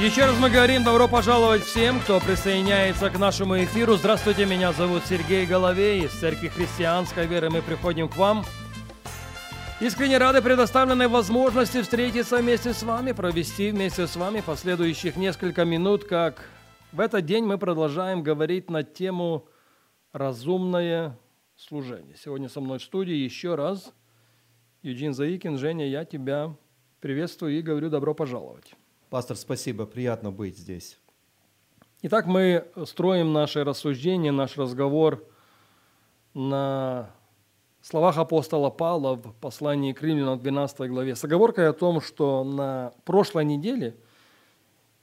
Еще раз мы говорим добро пожаловать всем, кто присоединяется к нашему эфиру. Здравствуйте, меня зовут Сергей Головей из Церкви Христианской Веры. Мы приходим к вам. Искренне рады предоставленной возможности встретиться вместе с вами, провести вместе с вами последующих несколько минут, как в этот день мы продолжаем говорить на тему «Разумное служение». Сегодня со мной в студии еще раз Юджин Заикин. Женя, я тебя приветствую и говорю добро пожаловать. Пастор, спасибо, приятно быть здесь. Итак, мы строим наше рассуждение, наш разговор на словах апостола Павла в послании к Римлянам 12 главе с оговоркой о том, что на прошлой неделе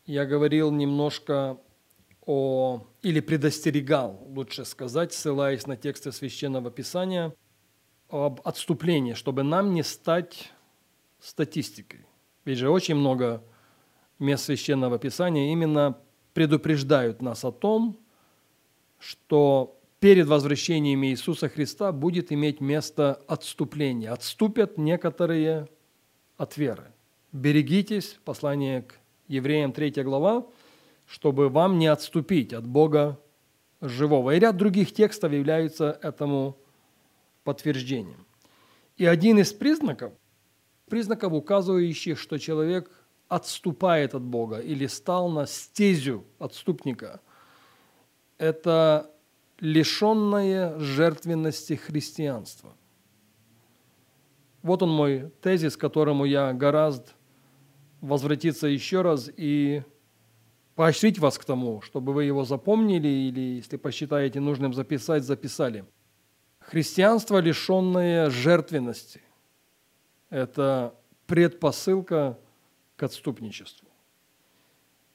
я говорил немножко о, или предостерегал, лучше сказать, ссылаясь на тексты Священного Писания, об отступлении, чтобы нам не стать статистикой. Ведь же очень много мест Священного Писания именно предупреждают нас о том, что перед возвращением Иисуса Христа будет иметь место отступление. Отступят некоторые от веры. Берегитесь, послание к евреям 3 глава, чтобы вам не отступить от Бога живого. И ряд других текстов являются этому подтверждением. И один из признаков, признаков, указывающих, что человек отступает от Бога или стал на стезю отступника. Это лишенное жертвенности христианства. Вот он мой тезис, к которому я гораздо возвратиться еще раз и поощрить вас к тому, чтобы вы его запомнили или, если посчитаете нужным записать, записали. Христианство, лишенное жертвенности, это предпосылка к отступничеству.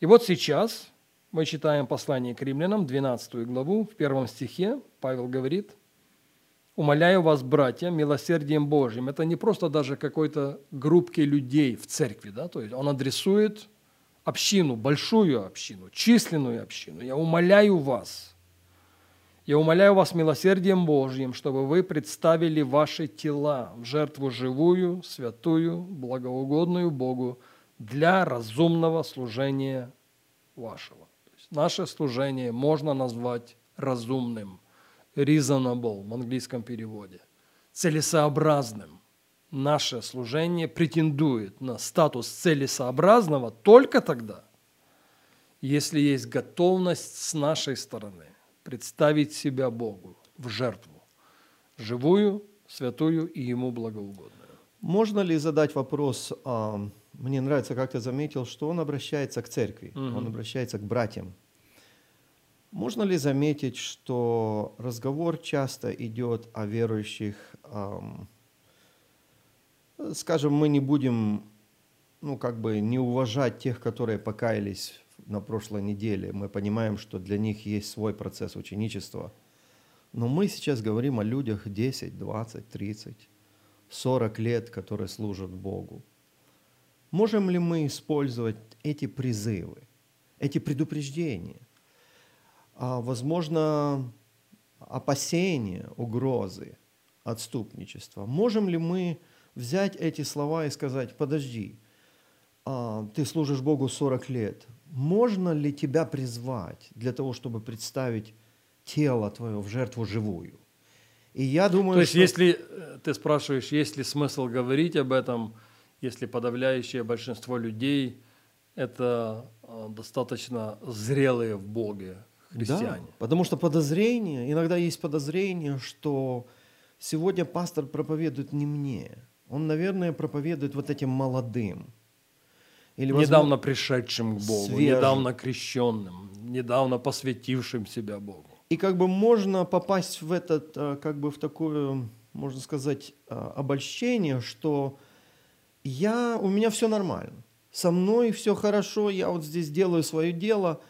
И вот сейчас мы читаем послание к римлянам, 12 главу, в первом стихе Павел говорит, «Умоляю вас, братья, милосердием Божьим». Это не просто даже какой-то группки людей в церкви, да? то есть он адресует общину, большую общину, численную общину. «Я умоляю вас, я умоляю вас милосердием Божьим, чтобы вы представили ваши тела в жертву живую, святую, благоугодную Богу, для разумного служения вашего. То есть наше служение можно назвать разумным, reasonable в английском переводе, целесообразным. Наше служение претендует на статус целесообразного только тогда, если есть готовность с нашей стороны представить себя Богу в жертву, живую, святую и Ему благоугодную. Можно ли задать вопрос мне нравится, как ты заметил, что он обращается к церкви, угу. он обращается к братьям. Можно ли заметить, что разговор часто идет о верующих, эм, скажем, мы не будем, ну, как бы не уважать тех, которые покаялись на прошлой неделе. Мы понимаем, что для них есть свой процесс ученичества. Но мы сейчас говорим о людях 10, 20, 30, 40 лет, которые служат Богу. Можем ли мы использовать эти призывы, эти предупреждения? А, возможно, опасения, угрозы, отступничества. Можем ли мы взять эти слова и сказать, подожди, а, ты служишь Богу 40 лет, можно ли тебя призвать для того, чтобы представить тело твое в жертву живую? И я думаю, То есть, что... если э, ты спрашиваешь, есть ли смысл говорить об этом – если подавляющее большинство людей это а, достаточно зрелые в Боге христиане. Да, потому что подозрение, иногда есть подозрение, что сегодня пастор проповедует не мне. Он, наверное, проповедует вот этим молодым. Или, возможно, недавно пришедшим к Богу, свежим. недавно крещенным, недавно посвятившим себя Богу. И как бы можно попасть в этот, а, как бы в такое, можно сказать, а, обольщение, что я, у меня все нормально. Со мной все хорошо, я вот здесь делаю свое дело.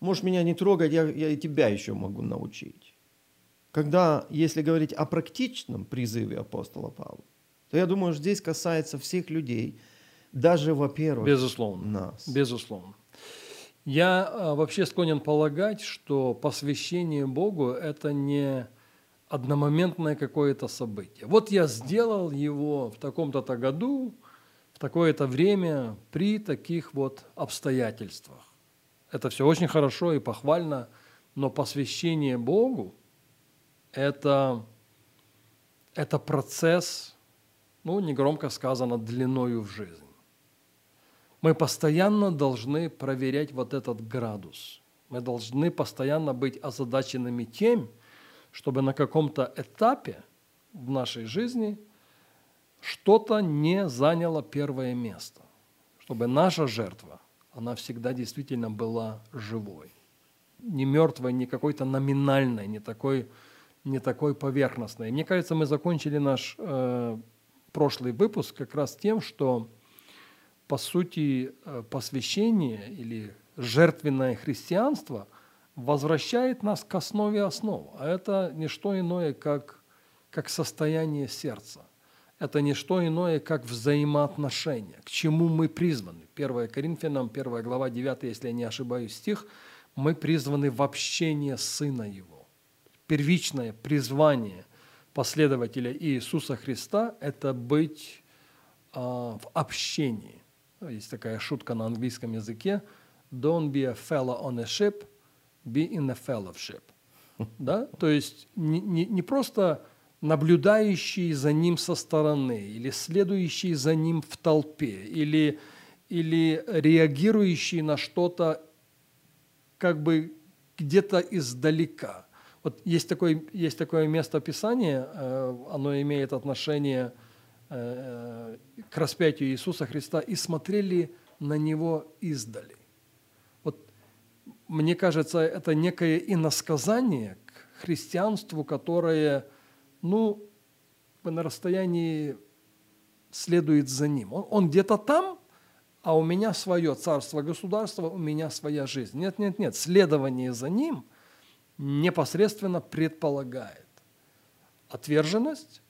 Можешь меня не трогать, я, я и тебя еще могу научить. когда, если говорить о практичном призыве апостола Павла, то я думаю, здесь касается всех людей, даже, во-первых, Безусловно. нас. Безусловно. Я а, вообще склонен полагать, что посвящение Богу – это не одномоментное какое-то событие. Вот я сделал его в таком-то году, такое-то время, при таких вот обстоятельствах. Это все очень хорошо и похвально, но посвящение Богу – это, это процесс, ну, негромко сказано, длиною в жизнь. Мы постоянно должны проверять вот этот градус. Мы должны постоянно быть озадаченными тем, чтобы на каком-то этапе в нашей жизни что-то не заняло первое место. Чтобы наша жертва, она всегда действительно была живой. Не мертвой, не какой-то номинальной, не такой, не такой поверхностной. Мне кажется, мы закончили наш э, прошлый выпуск как раз тем, что по сути, э, посвящение или жертвенное христианство возвращает нас к основе основ. А это не что иное, как, как состояние сердца. Это не что иное, как взаимоотношения, к чему мы призваны. 1 Коринфянам, 1 глава, 9, если я не ошибаюсь, стих, мы призваны в общение Сына Его. Первичное призвание последователя Иисуса Христа – это быть а, в общении. Есть такая шутка на английском языке. Don't be a fellow on a ship, be in a fellowship. Да? То есть не, не, не просто наблюдающий за ним со стороны, или следующий за ним в толпе, или, или реагирующий на что-то как бы где-то издалека. Вот есть такое, есть такое место Писания, э, оно имеет отношение Э, к распятию Иисуса Христа и смотрели на Него издали. Вот мне кажется, это некое иносказание к христианству, которое, ну, на расстоянии следует за ним. Он, он где-то там, а у меня свое царство, государство, у меня своя жизнь. Нет, нет, нет. Следование за ним непосредственно предполагает отверженность,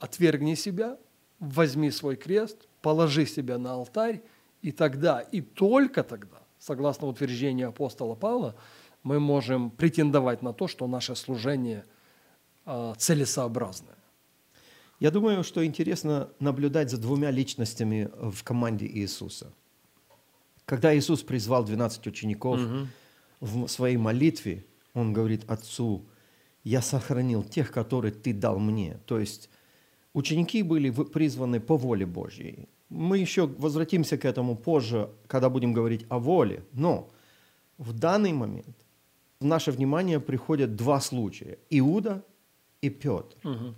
отвергни себя, возьми свой крест, положи себя на алтарь, и тогда, и только тогда, согласно утверждению апостола Павла, мы можем претендовать на то, что наше служение целесообразное. Я думаю, что интересно наблюдать за двумя личностями в команде Иисуса. Когда Иисус призвал 12 учеников угу. в своей молитве, Он говорит Отцу, «Я сохранил тех, которые Ты дал мне». То есть Ученики были призваны по воле Божьей. Мы еще возвратимся к этому позже, когда будем говорить о воле. Но в данный момент в наше внимание приходят два случая. Иуда и Петр. Угу.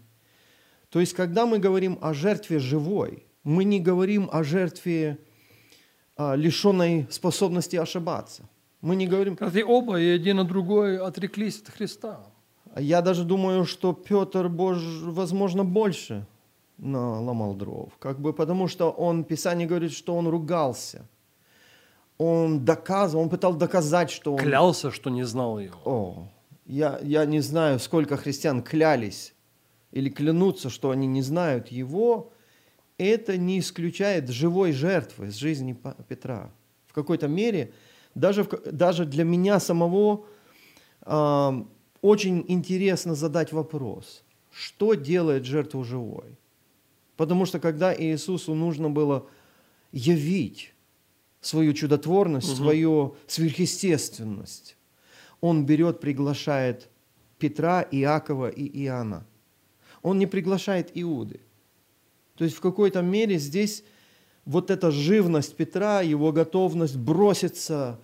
То есть, когда мы говорим о жертве живой, мы не говорим о жертве а, лишенной способности ошибаться. Мы не говорим... И оба, и один и другой отреклись от Христа. Я даже думаю, что Петр, Бож, возможно, больше наломал дров. Как бы потому что он, Писание говорит, что он ругался. Он доказывал, он пытался доказать, что он... Клялся, что не знал его. О, я, я не знаю, сколько христиан клялись или клянутся, что они не знают его. Это не исключает живой жертвы с жизни Петра. В какой-то мере, даже, в, даже для меня самого э, очень интересно задать вопрос, что делает жертву живой? Потому что когда Иисусу нужно было явить свою чудотворность, угу. свою сверхъестественность, Он берет, приглашает Петра, Иакова и Иоанна. Он не приглашает Иуды. То есть в какой-то мере здесь вот эта живность Петра, его готовность броситься,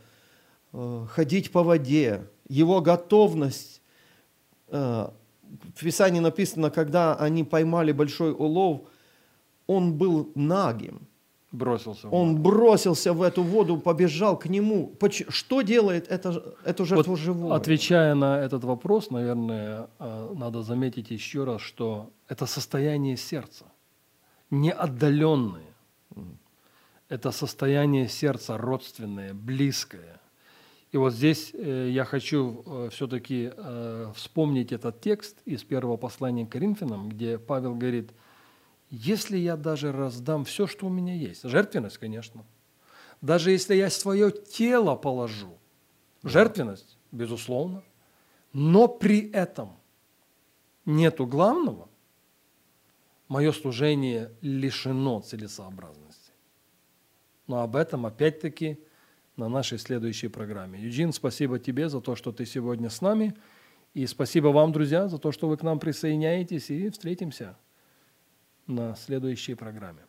э, ходить по воде, его готовность Э, в Писании написано, когда они поймали большой улов, он был нагим. Бросился. Он бросился в эту воду, побежал к нему. Что делает это, эту жертву вот, живую? Отвечая на этот вопрос, наверное, э, надо заметить еще раз, что это состояние сердца, не отдаленное. Это состояние сердца родственное, близкое. И вот здесь э, я хочу э, все-таки вспомнить этот текст из первого послания к Коринфянам, где Павел говорит, если я даже раздам все, что у меня есть, жертвенность, конечно, даже если я свое тело положу, жертвенность, безусловно, но при этом нету главного, мое служение лишено целесообразности. Но об этом опять-таки на нашей следующей программе. Юджин, спасибо тебе за то, что ты сегодня с нами. И спасибо вам, друзья, за то, что вы к нам присоединяетесь. И встретимся на следующей программе.